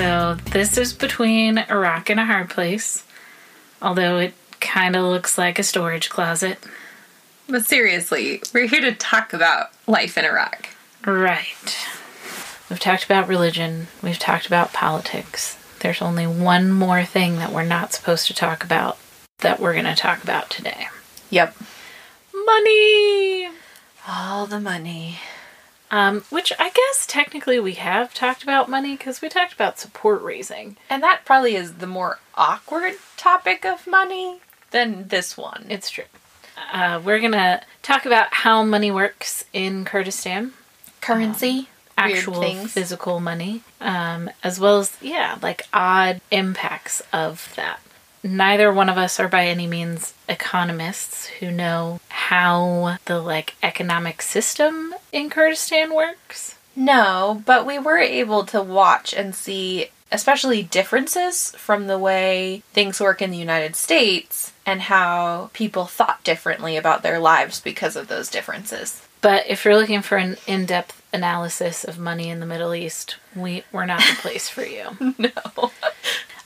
So this is between a rock and a hard place, although it kind of looks like a storage closet. But seriously, we're here to talk about life in Iraq. Right. We've talked about religion, we've talked about politics. There's only one more thing that we're not supposed to talk about that we're going to talk about today Yep. money! All the money. Um, which I guess technically we have talked about money because we talked about support raising. And that probably is the more awkward topic of money than this one. It's true. Uh, we're going to talk about how money works in Kurdistan. currency, weird actual physical money, um, as well as, yeah, like odd impacts of that. Neither one of us are by any means economists who know how the like economic system in Kurdistan works. No, but we were able to watch and see, especially differences from the way things work in the United States and how people thought differently about their lives because of those differences. But if you're looking for an in-depth analysis of money in the Middle East, we we're not the place for you. No.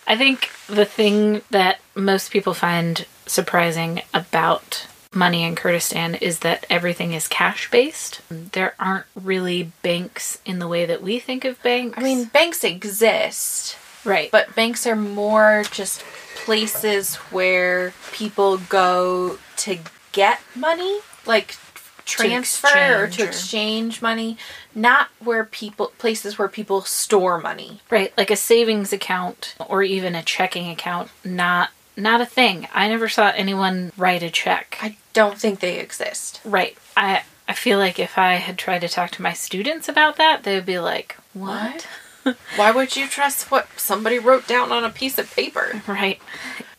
I think the thing that most people find surprising about money in Kurdistan is that everything is cash based. There aren't really banks in the way that we think of banks. I mean, banks exist, right. but banks are more just places where people go to get money, like transfer or to or- exchange money, not where people places where people store money. right, like a savings account or even a checking account, not not a thing. I never saw anyone write a check. I don't think they exist. right. I I feel like if I had tried to talk to my students about that, they would be like, "What?" Why would you trust what somebody wrote down on a piece of paper? Right.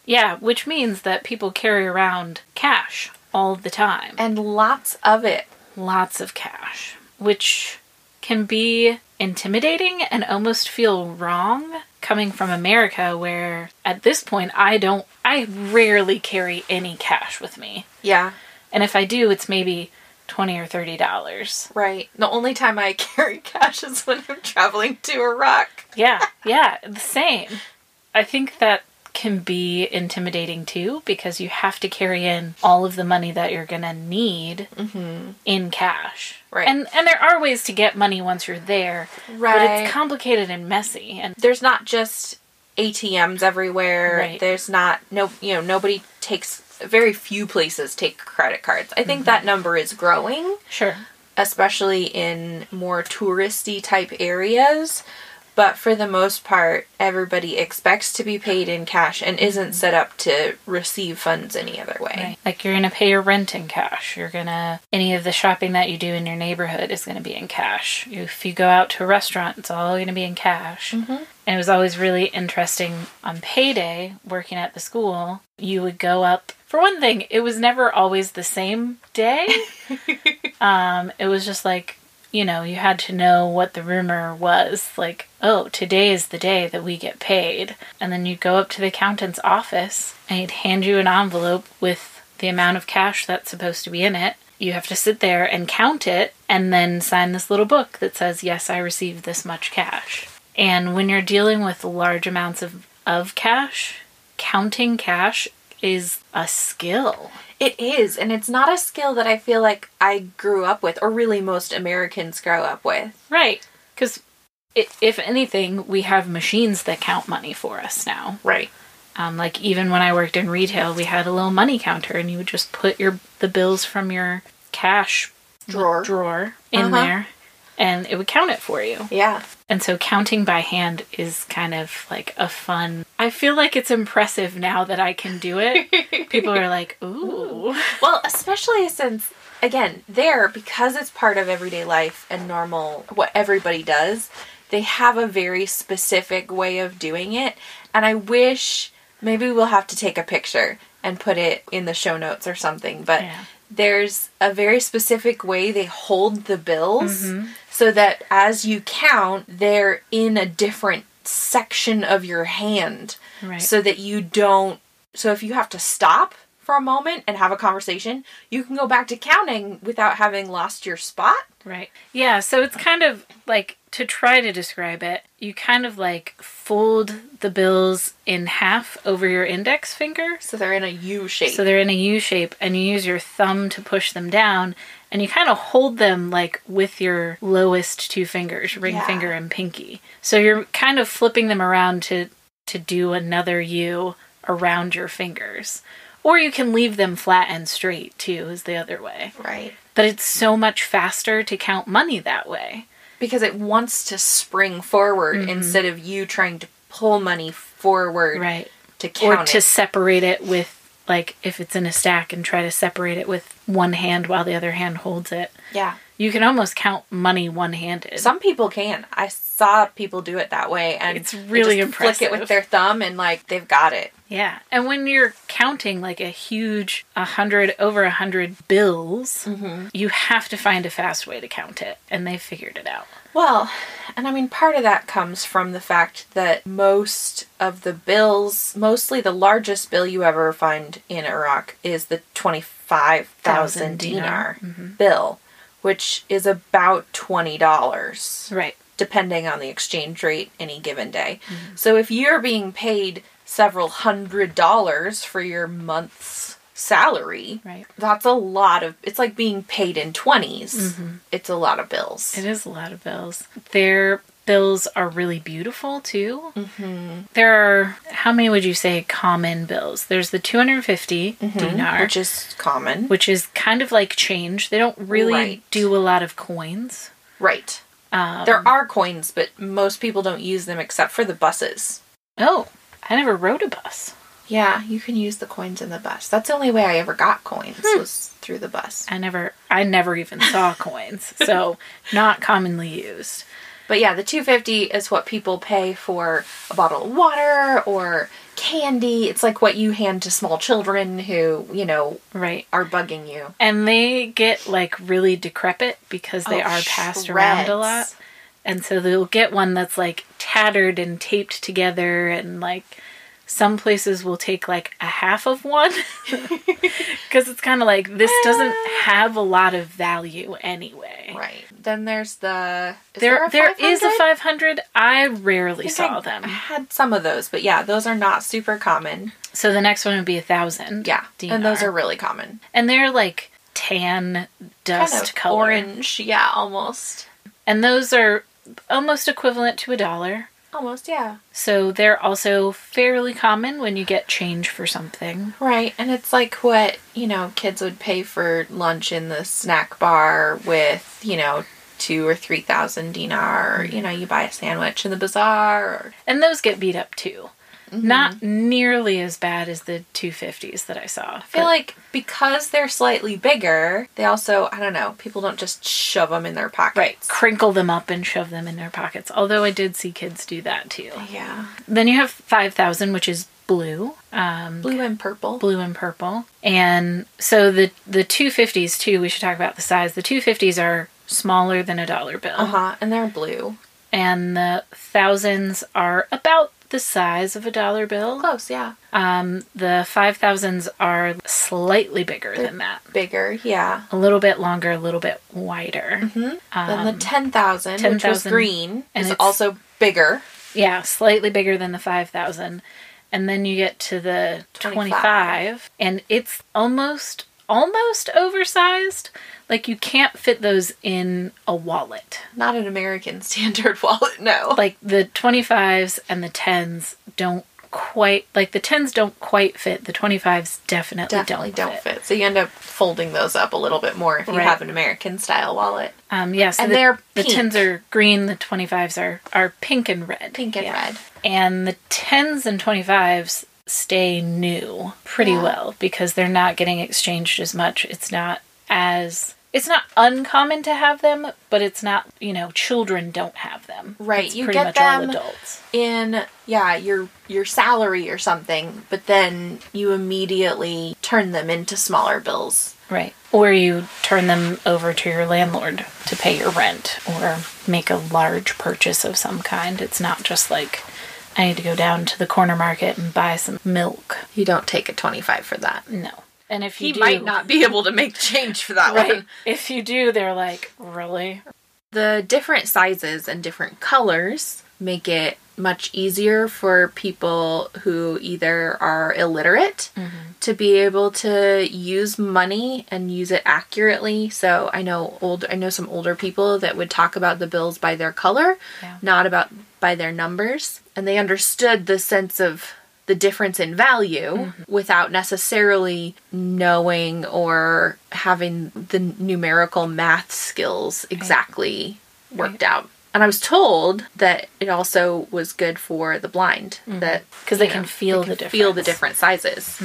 Yeah, which means that people carry around cash all the time. And lots of it. Lots of cash, which can be intimidating and almost feel wrong coming from America where at this point I don't I rarely carry any cash with me. Yeah, And if I do, it's maybe 20 or 30 dollars. right. The only time I carry cash is when I'm traveling to Iraq. Yeah, yeah, the same. I think that can be intimidating too because you have to carry in all of the money that you're gonna need mm-hmm. in cash. Right. And and there are ways to get money once you're there, right. but it's complicated and messy. And There's not just ATMs everywhere. Right. There's not no you know nobody takes very few places take credit cards. I think that mm-hmm. number is growing, sure, especially in more touristy type areas. But for the most part, everybody expects to be paid in cash and isn't set up to receive funds any other way. right. Like you're gonna pay your rent in cash. You're gonna any of the shopping that you do in your neighborhood is gonna be in cash. If you go out to a restaurant, it's all gonna be in cash. And it was always really interesting on payday working at the school. You would go up. For one thing, it was never always the same day. um, it was just like, you know, you had to know what the rumor was. Like, oh, today is the day that we get paid. And then you'd go up to the accountant's office and he'd hand you an envelope with the amount of cash that's supposed to be in it. You have to sit there and count it and then sign this little book that says, Yes, I received this much cash. And when you're dealing with large amounts of, of cash, counting cash is a skill. It is, and it's not a skill that I feel like I grew up with, or really most Americans grow up with. Right. Because if anything, we have machines that count money for us now. Right. Um, like even when I worked in retail, we had a little money counter, and you would just put your the bills from your cash Drawer. drawer in Uh-huh. there, and it would count it for you. Yeah. And so counting by hand is kind of like a fun. I feel like it's impressive now that I can do it. People are like, "Ooh, Well, especially since, again, there, because it's part of everyday life and normal, what everybody does, they have a very specific way of doing it. And I wish maybe we'll have to take a picture and put it in the show notes or something. But Yeah. there's a very specific way they hold the bills mm-hmm. So that as you count, they're in a different section of your hand Right. so that you don't so if you have to stop for a moment and have a conversation you can go back to counting without having lost your spot Right. Yeah, so it's kind of like to try to describe it, you kind of like fold the bills in half over your index finger. So they're in a U shape. So they're in a U shape, and you use your thumb to push them down, and you kind of hold them like with your lowest two fingers, ring Yeah. finger and pinky. So you're kind of flipping them around to to do another U around your fingers. Or you can leave them flat and straight too, is the other way. right. But it's so much faster to count money that way. Because it wants to spring forward Mm-hmm. instead of you trying to pull money forward Right. to count. Or to it. separate it with like if it's in a stack and try to separate it with one hand while the other hand holds it. Yeah. You can almost count money one handed. Some people can. I saw people do it that way, and It's they really impressive. Flick it with their thumb, and like they've got it. Yeah. And when you're counting like a huge a hundred over a hundred bills, Mm-hmm. you have to find a fast way to count it. And they figured it out. Well, and I mean, part of that comes from the fact that most of the bills, mostly the largest bill you ever find in Iraq, is the 25,000 Thousand dinar dinar. Mm-hmm. bill, which is about $20, Right. depending on the exchange rate any given day. Mm-hmm. So if you're being paid several hundred dollars for your month's salary, Right. that's a lot of it's like being paid in 20s. It's a lot of bills. Mm-hmm. It is a lot of bills. Their bills are really beautiful too. Mm-hmm. There are, how many would you say common bills? There's the 250 dinar, which is common. which is kind of like change. They don't really Right. do a lot of coins. Right. Um, There are coins, but most people don't use them except for the buses. Oh, I never rode a bus. Yeah, you can use the coins in the bus. That's the only way I ever got coins Hmm. was through the bus. I never, I never even saw coins, so not commonly used. But yeah, the 250 is what people pay for a bottle of water or candy. It's like what you hand to small children who, you know, Right. are bugging you. And they get like really decrepit because they Oh, are passed around a lot. And so they'll get one that's like tattered and taped together, and like some places will take like a half of one because it's kind of like this doesn't ah. have a lot of value anyway. Right. Then there's the is There, a there is a 500? 500. I rarely I saw I them. I had some of those, but yeah, those are not super common. So the next one would be a thousand. Yeah, dinar. and those are really common. and they're like tan dust kind of color, orange, yeah, almost, and those are almost equivalent to a dollar. Almost, yeah. So they're also fairly common when you get change for something. Right, and it's like what you know kids would pay for lunch in the snack bar with you know two or three thousand dinar. Or, mm-hmm. you know, you buy a sandwich in the bazaar. Or, And those get beat up too. Mm-hmm. Not nearly as bad as the 250s that I saw. I feel like because they're slightly bigger, they also I don't know. People don't just shove them in their pockets. Right. Crinkle them up and shove them in their pockets. Although I did see kids do that too. Yeah, Then you have 5000, which is blue. Um, blue and purple. blue and purple. And so the the 250s too, we should talk about the size. The 250s are smaller than a dollar bill. Uh huh, and they're blue. And the thousands are about the size of a dollar bill. Close, yeah. Um, the 5000s are slightly bigger than that. Bigger, yeah. A little bit longer, a little bit wider. then the 10,000, which was green, and is also bigger. Yeah, slightly bigger than the 5000. And then you get to the 25, 25. and it's almost almost oversized. Like you can't fit those in a wallet. Not an American standard wallet, no. Like the 25s and the 10s don't quite like the 10s don't quite fit. The 25s definitely, Definitely don't, don't fit. fit. So you end up folding those up a little bit more if you Right. have an American style wallet. Um yeah, so And the, they're the 10s are green, the 25s are are pink and red. Pink and Yeah. red. And the 10s and 25s stay new pretty Yeah. well because they're not getting exchanged as much. It's not as it's not uncommon to have them, but it's not, you know, children don't have them. Right, It's you pretty get much all them- adults. In yeah, your your salary or something, but then you immediately turn them into smaller bills. Right. Or you turn them over to your landlord to pay your rent or make a large purchase of some kind. It's not just like I need to go down to the corner market and buy some milk. You don't take a 25 for that. No. And if you He do, might not be able to make change for that Right. one. If you do, they're like, really? the different sizes and different colors make it much easier for people who either are illiterate mm-hmm. to be able to use money and use it accurately. So I know old I know some older people that would talk about the bills by their color, Yeah. not about by their numbers, and they understood the sense of the difference in value mm-hmm. without necessarily knowing or having the numerical math skills exactly worked out. And I was told that it also was good for the blind that because they can feel the feel the different sizes.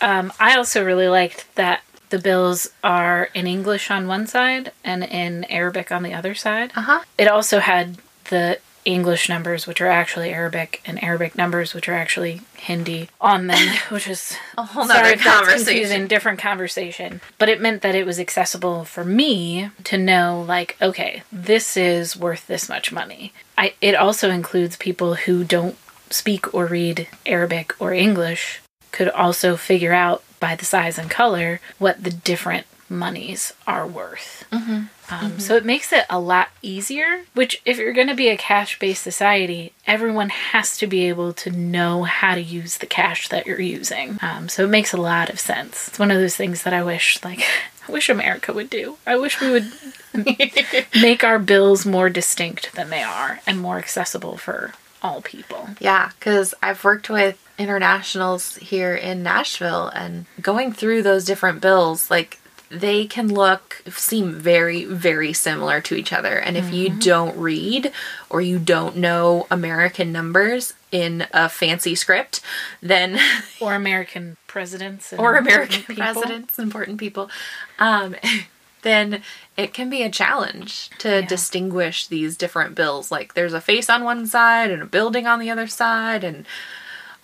Um, I also really liked that the bills are in English on one side and in Arabic on the other side. Uh huh. It also had the English numbers, which are actually Arabic, and Arabic numbers, which are actually Hindi, on them, which is A whole sorry nother if that's conversation. confusing, different conversation. But it meant that it was accessible for me to know, like, okay, this is worth this much money. I it also includes people who don't speak or read Arabic or English could also figure out by the size and color what the different monies are worth. Um, So it makes it a lot easier, which, if you're going to be a cash based society, everyone has to be able to know how to use the cash that you're using. Um, so it makes a lot of sense. It's one of those things that I wish, like, I wish America would do. I wish we would make our bills more distinct than they are and more accessible for all people. Yeah, because I've worked with internationals here in Nashville and going through those different bills, like they can look, seem very, very similar to each other. And if you don't read or you don't know American numbers in a fancy script, then, Or American presidents and or American presidents, important people, um, then it can be a challenge to distinguish these different bills. Like there's a face on one side and a building on the other side, and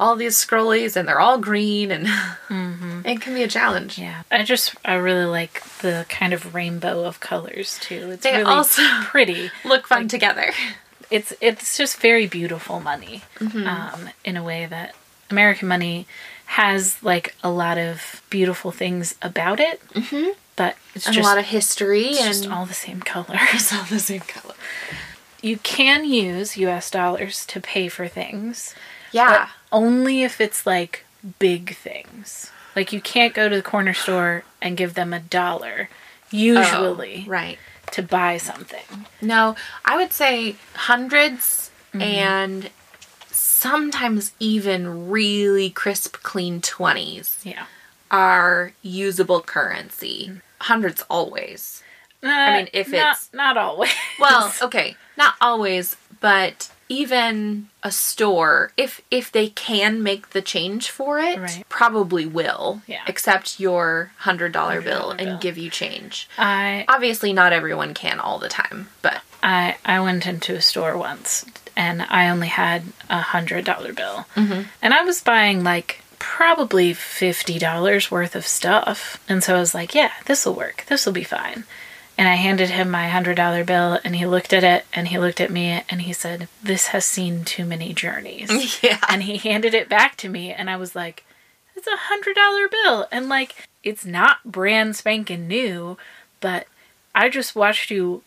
all these scrollies, and they're all green, and it can be a challenge. Yeah, I just I really like the kind of rainbow of colors too. It's They really also- pretty. Look fun together. It's it's just very beautiful money, Mm-hmm. um, in a way that American money has like a lot of beautiful things about it, mm-hmm. but it's And just a lot of history it's and just all the same color. it's all the same color. you can use U.S. dollars to pay for things, Yeah. Only if it's like big things. Like you can't go to the corner store and give them a dollar. Usually, Oh, right. to buy something. No, I would say 100s Mm-hmm. and sometimes even really crisp, clean 20s Yeah. are usable currency. Hundreds always. I mean, if Uh, not, it's- not always. Well, okay, not always, but even a store, if if they can make the change for it, Right. probably will Yeah. accept your hundred dollar bill $100 and bill. give you change. I Obviously, not everyone can all the time, but I I went into a store once and I only had a hundred dollar bill, Mm-hmm. and I was buying like probably fifty dollars worth of stuff, and so I was like, yeah, this will work. This will be fine. And I handed him my hundred dollar bill, and he looked at it, and he looked at me, and he said, "This has seen too many journeys." yeah, and he handed it back to me and i was like it's a hundred dollar bill and like it's not brand spanking new but i just watched you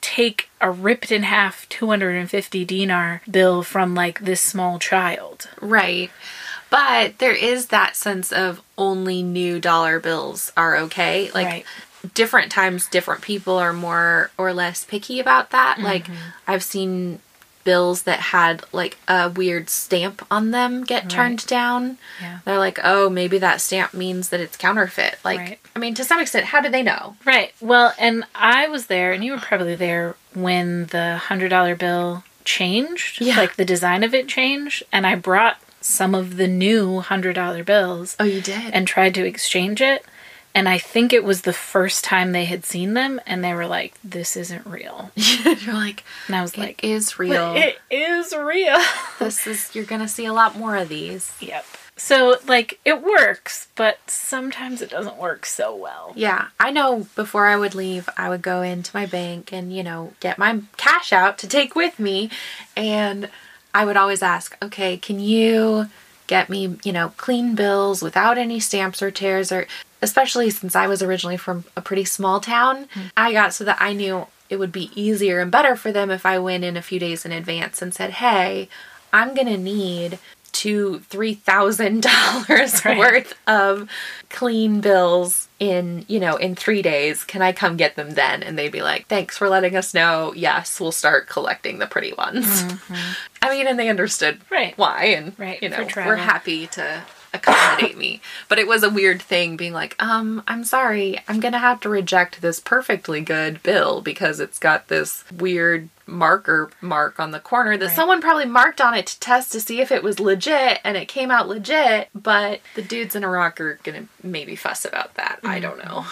take a ripped in half 250 dinar bill from like this small child right. But there is that sense of only new dollar bills are okay. Like Right. Different times, different people are more or less picky about that. Mm-hmm. Like I've seen bills that had like a weird stamp on them get turned down. Yeah. They're like, oh, maybe that stamp means that it's counterfeit. Like, Right. I mean, to some extent, how do they know? right well and i was there and you were probably there when the hundred dollar bill changed Yeah. like the design of it changed and i brought some of the new hundred dollar bills Oh, you did. and tried to exchange it. And I think it was the first time they had seen them, and they were like, "This isn't real." you're like, And I was it like, is real. "It is real." this is you're gonna see a lot more of these. yep. So like it works, but sometimes it doesn't work so well. Yeah, I know. Before I would leave, I would go into my bank and you know get my cash out to take with me, and I would always ask, okay, can you get me you know clean bills without any stamps or tears or especially since I was originally from a pretty small town, hmm. I got so that I knew it would be easier and better for them if I went in a few days in advance and said, "Hey, I'm going to need two three thousand dollars Right. worth of clean bills in you know in three days. Can i come get them then? And they'd be like thanks for letting us know. Yes we'll start collecting the pretty ones. Mm-hmm. I mean and they understood Right. why and Right, you know we're happy to accommodate me. But it was a weird thing being like um i'm sorry i'm gonna have to reject this perfectly good bill because it's got this weird marker mark on the corner that Right. someone probably marked on it to test to see if it was legit and it came out legit but the dudes in iraq are gonna maybe fuss about that. I don't know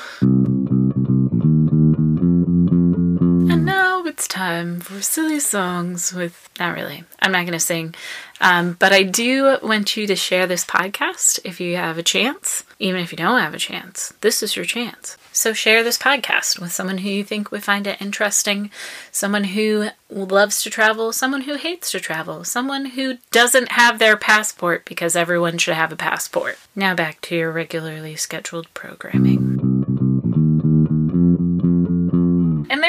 it's time for silly songs with. Not really. I'm not going to sing. Um, but I do want you to share this podcast if you have a chance. Even if you don't have a chance, this is your chance. So share this podcast with someone who you think would find it interesting, someone who loves to travel, someone who hates to travel, someone who doesn't have their passport because everyone should have a passport. Now back to your regularly scheduled programming.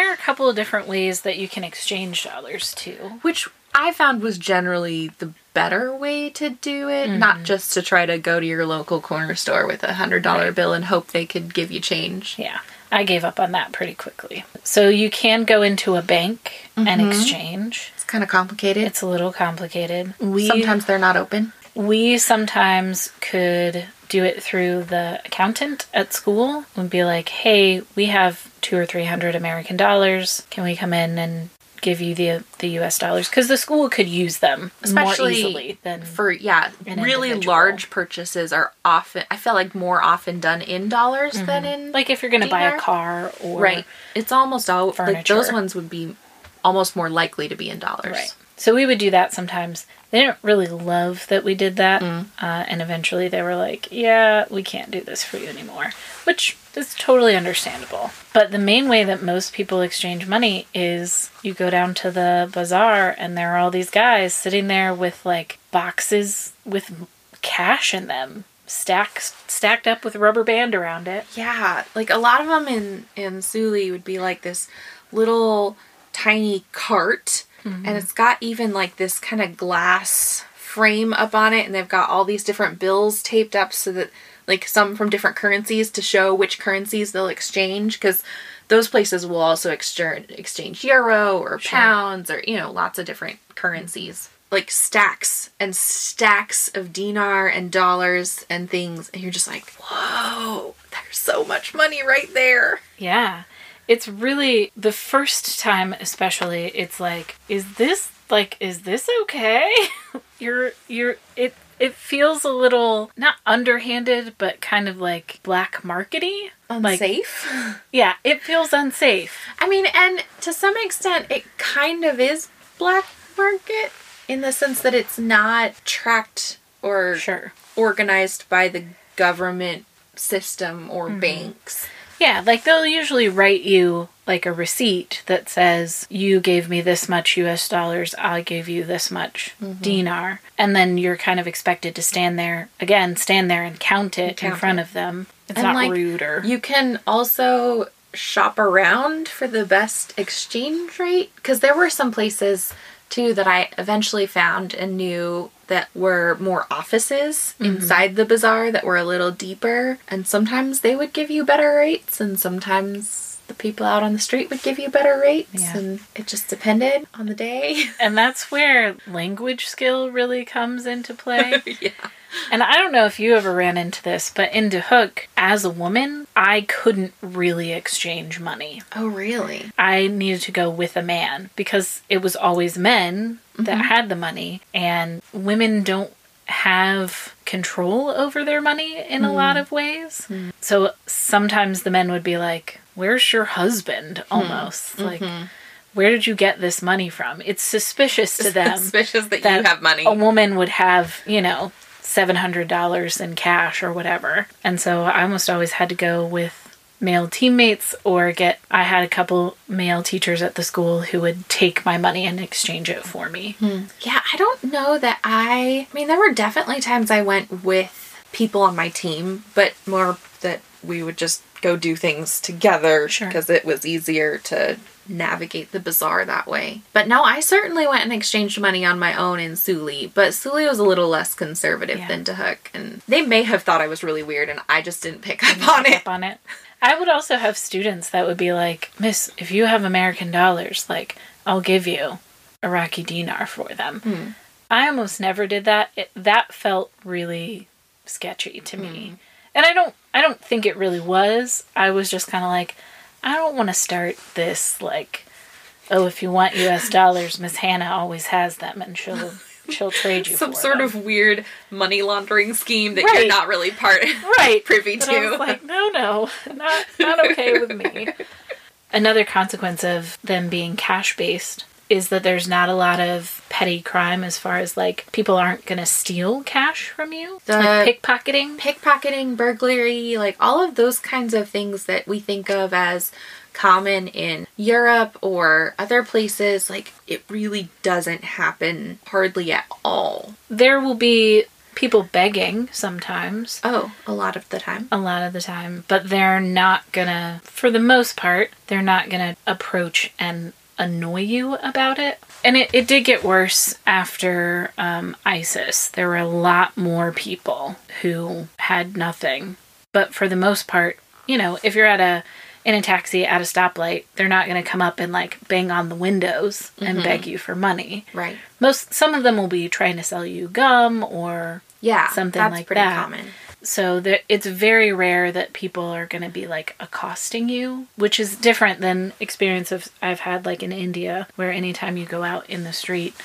There are a couple of different ways that you can exchange dollars too. which i found was generally the better way to do it not mm-hmm. just to try to go to your local corner store with a hundred dollar Right. bill and hope they could give you change Yeah, I gave up on that pretty quickly. So you can go into a bank and mm-hmm. exchange. it's kind of complicated It's a little complicated. We sometimes they're not open we sometimes could do it through the accountant at school and be like, "Hey, we have 2 or 300 American dollars. Can we come in and give you the the US dollars cuz the school could use them more Especially easily than for yeah really individual. large purchases are often i feel like more often done in dollars mm-hmm. than in like if you're going to buy a car or right it's almost all like those ones would be almost more likely to be in dollars Right. So we would do that sometimes. They didn't really love that we did that. Mm. Uh, and eventually they were like, yeah, we can't do this for you anymore, which is totally understandable. But the main way that most people exchange money is you go down to the bazaar and there are all these guys sitting there with like boxes with cash in them. Stacks stacked up with rubber band around it. Yeah, like a lot of them in in Suli would be like this little tiny cart, and it's got even like this kind of glass frame up on it, and they've got all these different bills taped up so that like some from different currencies to show which currencies they'll exchange because those places will also exchange exchange euro or Sure. pounds or you know lots of different currencies like stacks and stacks of dinar and dollars and things and you're just like whoa there's so much money right there Yeah. It's really the first time especially it's like is this like is this okay? you're you're it it feels a little not underhanded but kind of like black markety. Like unsafe yeah, it feels unsafe. i mean and to some extent it kind of is black market in the sense that it's not tracked or Sure. organized by the government system or Mm-hmm. banks Yeah, like they'll usually write you like a receipt that says you gave me this much US dollars, I gave you this much Mm-hmm. dinar. And then you're kind of expected to stand there again, stand there and count it in front it. of them. It's And, not like, rude or You can also shop around for the best exchange rate because there were some places too that I eventually found and knew that were more offices mm-hmm. inside the bazaar that were a little deeper and sometimes they would give you better rates and sometimes the people out on the street would give you better rates Yeah. and it just depended on the day. And that's where language skill really comes into play. yeah. And I don't know if you ever ran into this, but in Hook, as a woman, I couldn't really exchange money. Oh really? I needed to go with a man because it was always men that mm-hmm. had the money, and women don't have control over their money in a lot mm. of ways. Mm. So sometimes the men would be like, Where's your husband? Hmm. Almost mm-hmm. like, where did you get this money from? It's suspicious to them Suspicious that, that you have money. a woman would have, you know, $700 in cash or whatever. And so I almost always had to go with male teammates or get I had a couple male teachers at the school who would take my money and exchange it for me. Hmm. Yeah, I don't know that I. I mean, there were definitely times I went with people on my team, but more that we would just go do things together Sure. because it was easier to navigate the bazaar that way. But no, I certainly went and exchanged money on my own in Suli, but Suli was a little less conservative Yeah. than Duhok, and they may have thought I was really weird, and I just didn't pick up on pick it. up on it. I would also have students that would be like, Miss, if you have American dollars, like, I'll give you Iraqi dinar for them. Hmm. I almost never did that. It, that felt really sketchy to Hmm. me. And I don't I don't think it really was. I was just kind of like I don't want to start this like oh if you want US dollars, Miss Hannah always has them and she'll she'll trade you Some sort them. of weird money laundering scheme that Right. you're not really part right privy But to. Like, no, no, not not okay with me. Another consequence of them being cash based is that there's not a lot of petty crime as far as like people aren't gonna steal cash from you. The- like pickpocketing. pickpocketing, burglary, like all of those kinds of things that we think of as common in Europe or other places, like it really doesn't happen hardly at all. There will be people begging sometimes. Oh, a lot of the time. A lot of the time, but they're not gonna, for the most part, they're not gonna approach and annoy you about it. And it, it did get worse after um, ISIS. There were a lot more people who had nothing. But for the most part, you know, if you're at a in a taxi at a stoplight, they're not going to come up and like bang on the windows and beg you for money. Right. Most some of them will be trying to sell you gum or Yeah. Something that's like pretty that. common. So there, it's very rare that people are going to be like accosting you, which is different than experience of I've had like in India, where anytime you go out in the street,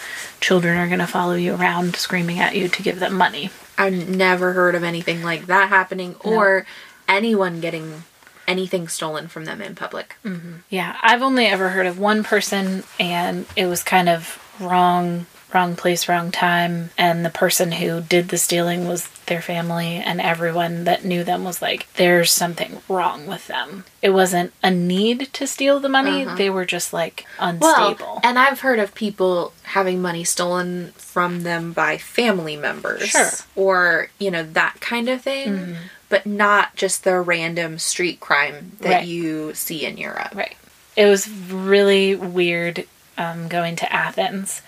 children are going to follow you around screaming at you to give them money. I've never heard of anything like that happening or anyone getting anything stolen from them in public. Mm-hmm. Yeah, I've only ever heard of one person, and it was kind of wrong, wrong place, wrong time. And the person who did the stealing was their family, and everyone that knew them was like, "There's something wrong with them." It wasn't a need to steal the money; uh-huh. they were just like unstable. Well, and I've heard of people having money stolen from them by family members. Sure. Or, you know, that kind of thing. Mm-hmm. But not just the random street crime that Right. you see in Europe. Right. It was really weird um, going to Athens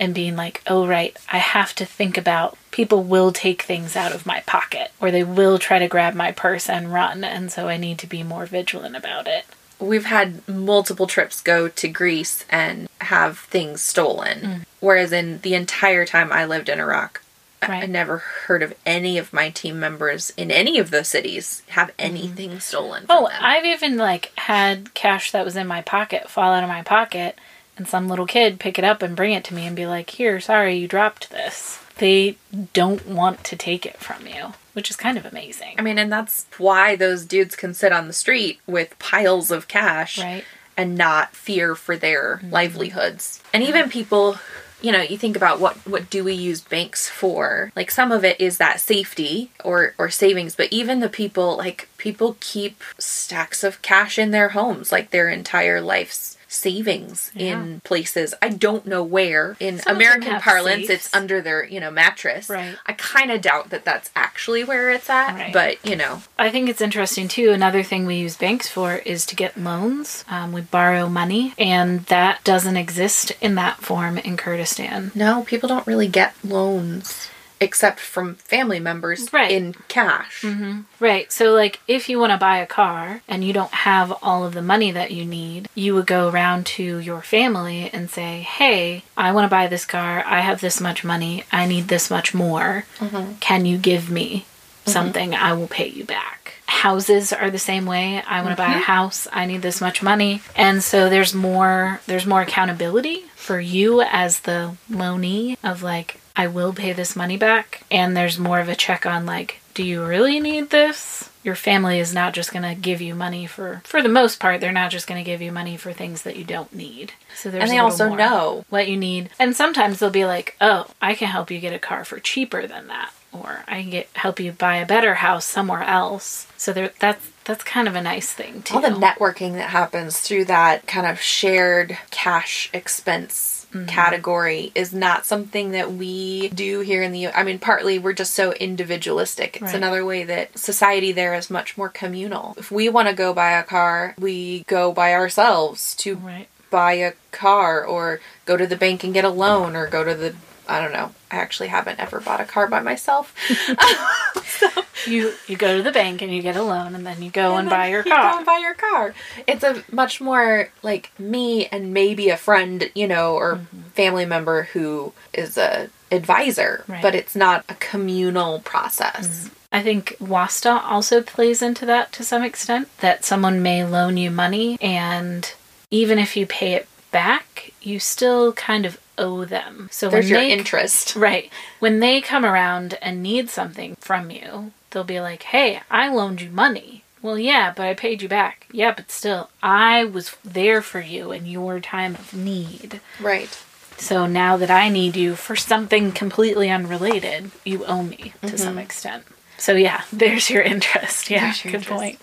and being like, oh, right, I have to think about people will take things out of my pocket or they will try to grab my purse and run. And so I need to be more vigilant about it. We've had multiple trips go to Greece and have things stolen. Whereas in the entire time I lived in Iraq, I- I never heard of any of my team members in any of those cities have anything stolen. From Oh, them. I've even like had cash that was in my pocket fall out of my pocket and some little kid pick it up and bring it to me and be like, here, sorry, you dropped this. They don't want to take it from you, which is kind of amazing. I mean, and that's why those dudes can sit on the street with piles of cash Right. and not fear for their mm-hmm. livelihoods. And even people, you know, you think about what what do we use banks for? Like some of it is that safety or or savings, but even the people like people keep stacks of cash in their homes, like their entire life's savings in places. I don't know where. In Some American parlance, safes. it's under their, you know, mattress. Right. I kind of doubt that that's actually where it's at, Right. but you know, I think it's interesting too. Another thing we use banks for is to get loans. Um, we borrow money, and that doesn't exist in that form in Kurdistan. No, people don't really get loans except from family members Right. in cash. Mm-hmm. Right. So, like, if you want to buy a car and you don't have all of the money that you need, you would go around to your family and say, Hey, I want to buy this car. I have this much money. I need this much more. Mm-hmm. Can you give me mm-hmm. something? I will pay you back. Houses are the same way. I want to buy a house. I need this much money. And so there's more there's more accountability for you as the loanee of like I will pay this money back and there's more of a check on like do you really need this? Your family is not just going to give you money for for the most part they're not just going to give you money for things that you don't need. So there's And they also more know. what you need. And sometimes they'll be like, "Oh, I can help you get a car for cheaper than that." Or I can get help you buy a better house somewhere else. So there that's that's kind of a nice thing too. All the networking that happens through that kind of shared cash expense Mm-hmm. category is not something that we do here in the I mean partly we're just so individualistic. It's Right. another way that society there is much more communal. If we want to go buy a car, we go by ourselves to right. buy a car or go to the bank and get a loan or go to the I don't know. I actually haven't ever bought a car by myself. so, You you go to the bank and you get a loan and then you go and, then buy your you go car. and buy your car. It's a much more like me and maybe a friend, you know, or mm-hmm. family member who is a advisor, Right. but it's not a communal process. Mm-hmm. I think WASTA also plays into that to some extent. That someone may loan you money, and even if you pay it back, you still kind of owe them. So There's when your they, interest. right when they come around and need something from you, they'll be like, "Hey, I loaned you money." Well, yeah, but I paid you back. Yeah, but still, I was there for you in your time of need. Right. So now that I need you for something completely unrelated, you owe me to some mm-hmm. extent. So yeah, there's your interest. Yeah, your good interest. point.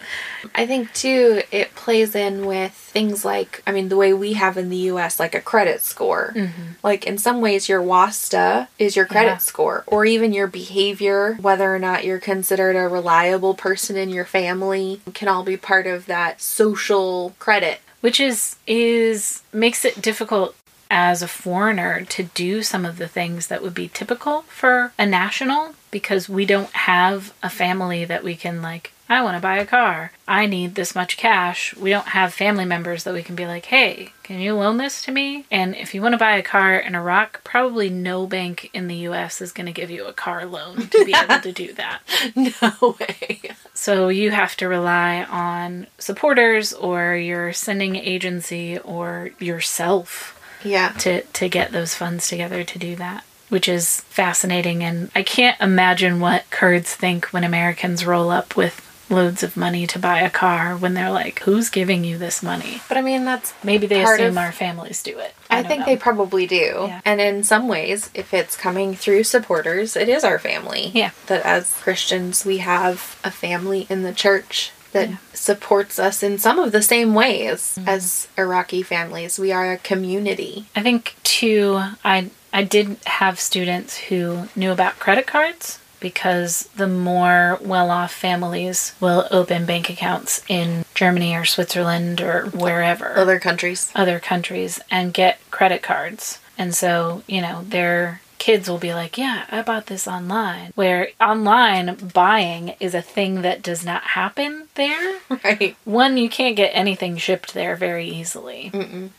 I think too it plays in with things like I mean the way we have in the US like a credit score. Mm-hmm. Like in some ways your WASTA is your credit Yeah. score or even your behavior whether or not you're considered a reliable person in your family can all be part of that social credit. Which is is makes it difficult as a foreigner to do some of the things that would be typical for a national because we don't have a family that we can like I want to buy a car. I need this much cash. We don't have family members that we can be like, "Hey, can you loan this to me?" And if you want to buy a car in Iraq, probably no bank in the US is going to give you a car loan to be able to do that. No way. So you have to rely on supporters or your sending agency or yourself Yeah. to, to get those funds together to do that, which is fascinating. And I can't imagine what Kurds think when Americans roll up with loads of money to buy a car when they're like, who's giving you this money? But I mean that's Maybe they assume of- our families do it. I, don't think know. they probably do. Yeah. And in some ways, if it's coming through supporters, it is our family. Yeah. That as Christians, we have a family in the church that Yeah. supports us in some of the same ways Mm-hmm. as Iraqi families. We are a community. I think too I I did have students who knew about credit cards because the more well-off families will open bank accounts in Germany or Switzerland or wherever Other countries. other countries and get credit cards. And so, you know, their kids will be like, "Yeah, I bought this online." Where online buying is a thing that does not happen there Right. one, you can't get anything shipped there very easily.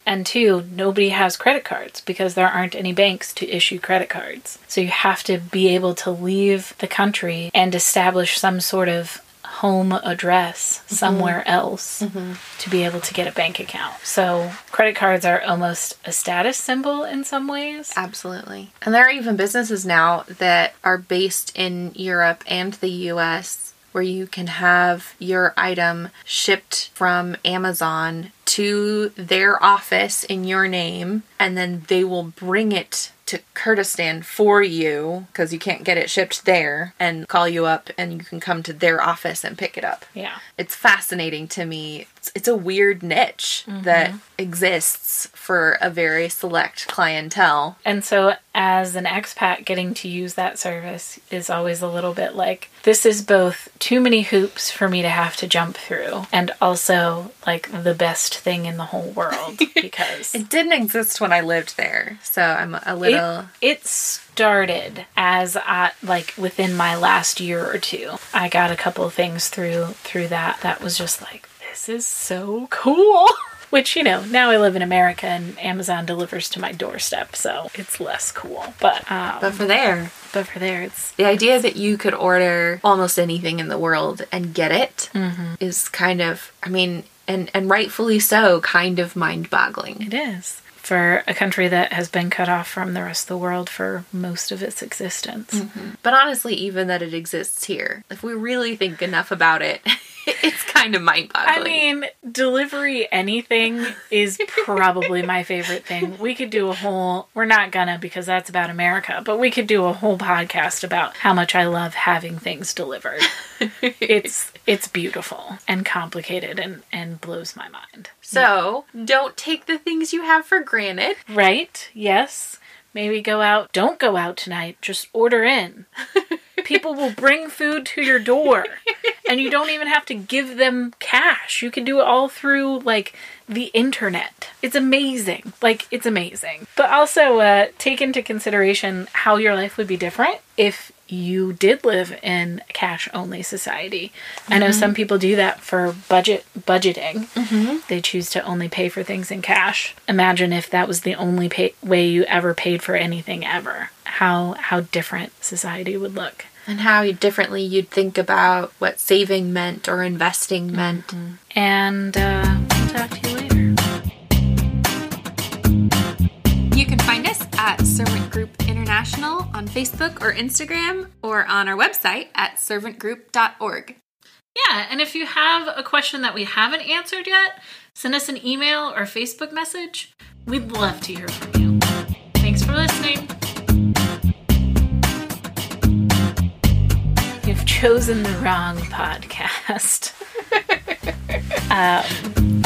And two, nobody has credit cards because there aren't any banks to issue credit cards. So you have to be able to leave the country and establish some sort of home address mm-hmm. somewhere else mm-hmm. to be able to get a bank account. So credit cards are almost a status symbol in some ways. Absolutely. And there are even businesses now that are based in Europe and the US where you can have your item shipped from Amazon to their office in your name and then they will bring it to Kurdistan for you because you can't get it shipped there and call you up and you can come to their office and pick it up. Yeah. It's fascinating to me. It's, it's a weird niche mm-hmm. that exists for a very select clientele. And so, as an expat, getting to use that service is always a little bit like this is both too many hoops for me to have to jump through, and also like the best thing in the whole world because It didn't exist when I lived there, so I'm a little. it started as I like within my last year or two. I got a couple of things through through that that was just like this is so cool. Which, you know, now I live in America and Amazon delivers to my doorstep, so it's less cool. But um, but for there, but for there, it's the idea that you could order almost anything in the world and get it is kind of, I mean, and and rightfully so, kind of mind-boggling. it is for a country that has been cut off from the rest of the world for most of its existence. Mm-hmm. But honestly, even that it exists here, if we really think enough about it, it's kind of mind-boggling. I mean, delivery anything is probably my favorite thing. We could do a whole, we're not gonna because that's about America, but we could do a whole podcast about how much I love having things delivered. it's it's beautiful and complicated and and blows my mind. So don't take the things you have for granted. Right? Yes. Maybe go out. Don't go out tonight. Just order in. People will bring food to your door and you don't even have to give them cash. You can do it all through like the internet. It's amazing. Like it's amazing. But also uh, take into consideration how your life would be different if you did live in a cash only society. I know some mm-hmm. people do that for budget budgeting. Mm-hmm. They choose to only pay for things in cash. Imagine if that was the only pay- way you ever paid for anything ever. How how different society would look. And how differently you'd think about what saving meant or investing mm-hmm. meant. And uh, we'll talk to you later. You can find us at Servant Group International on Facebook or Instagram or on our website at servantgroup.org. Yeah, and if you have a question that we haven't answered yet, send us an email or Facebook message. We'd love to hear from you. Thanks for listening. You've chosen the wrong podcast. um,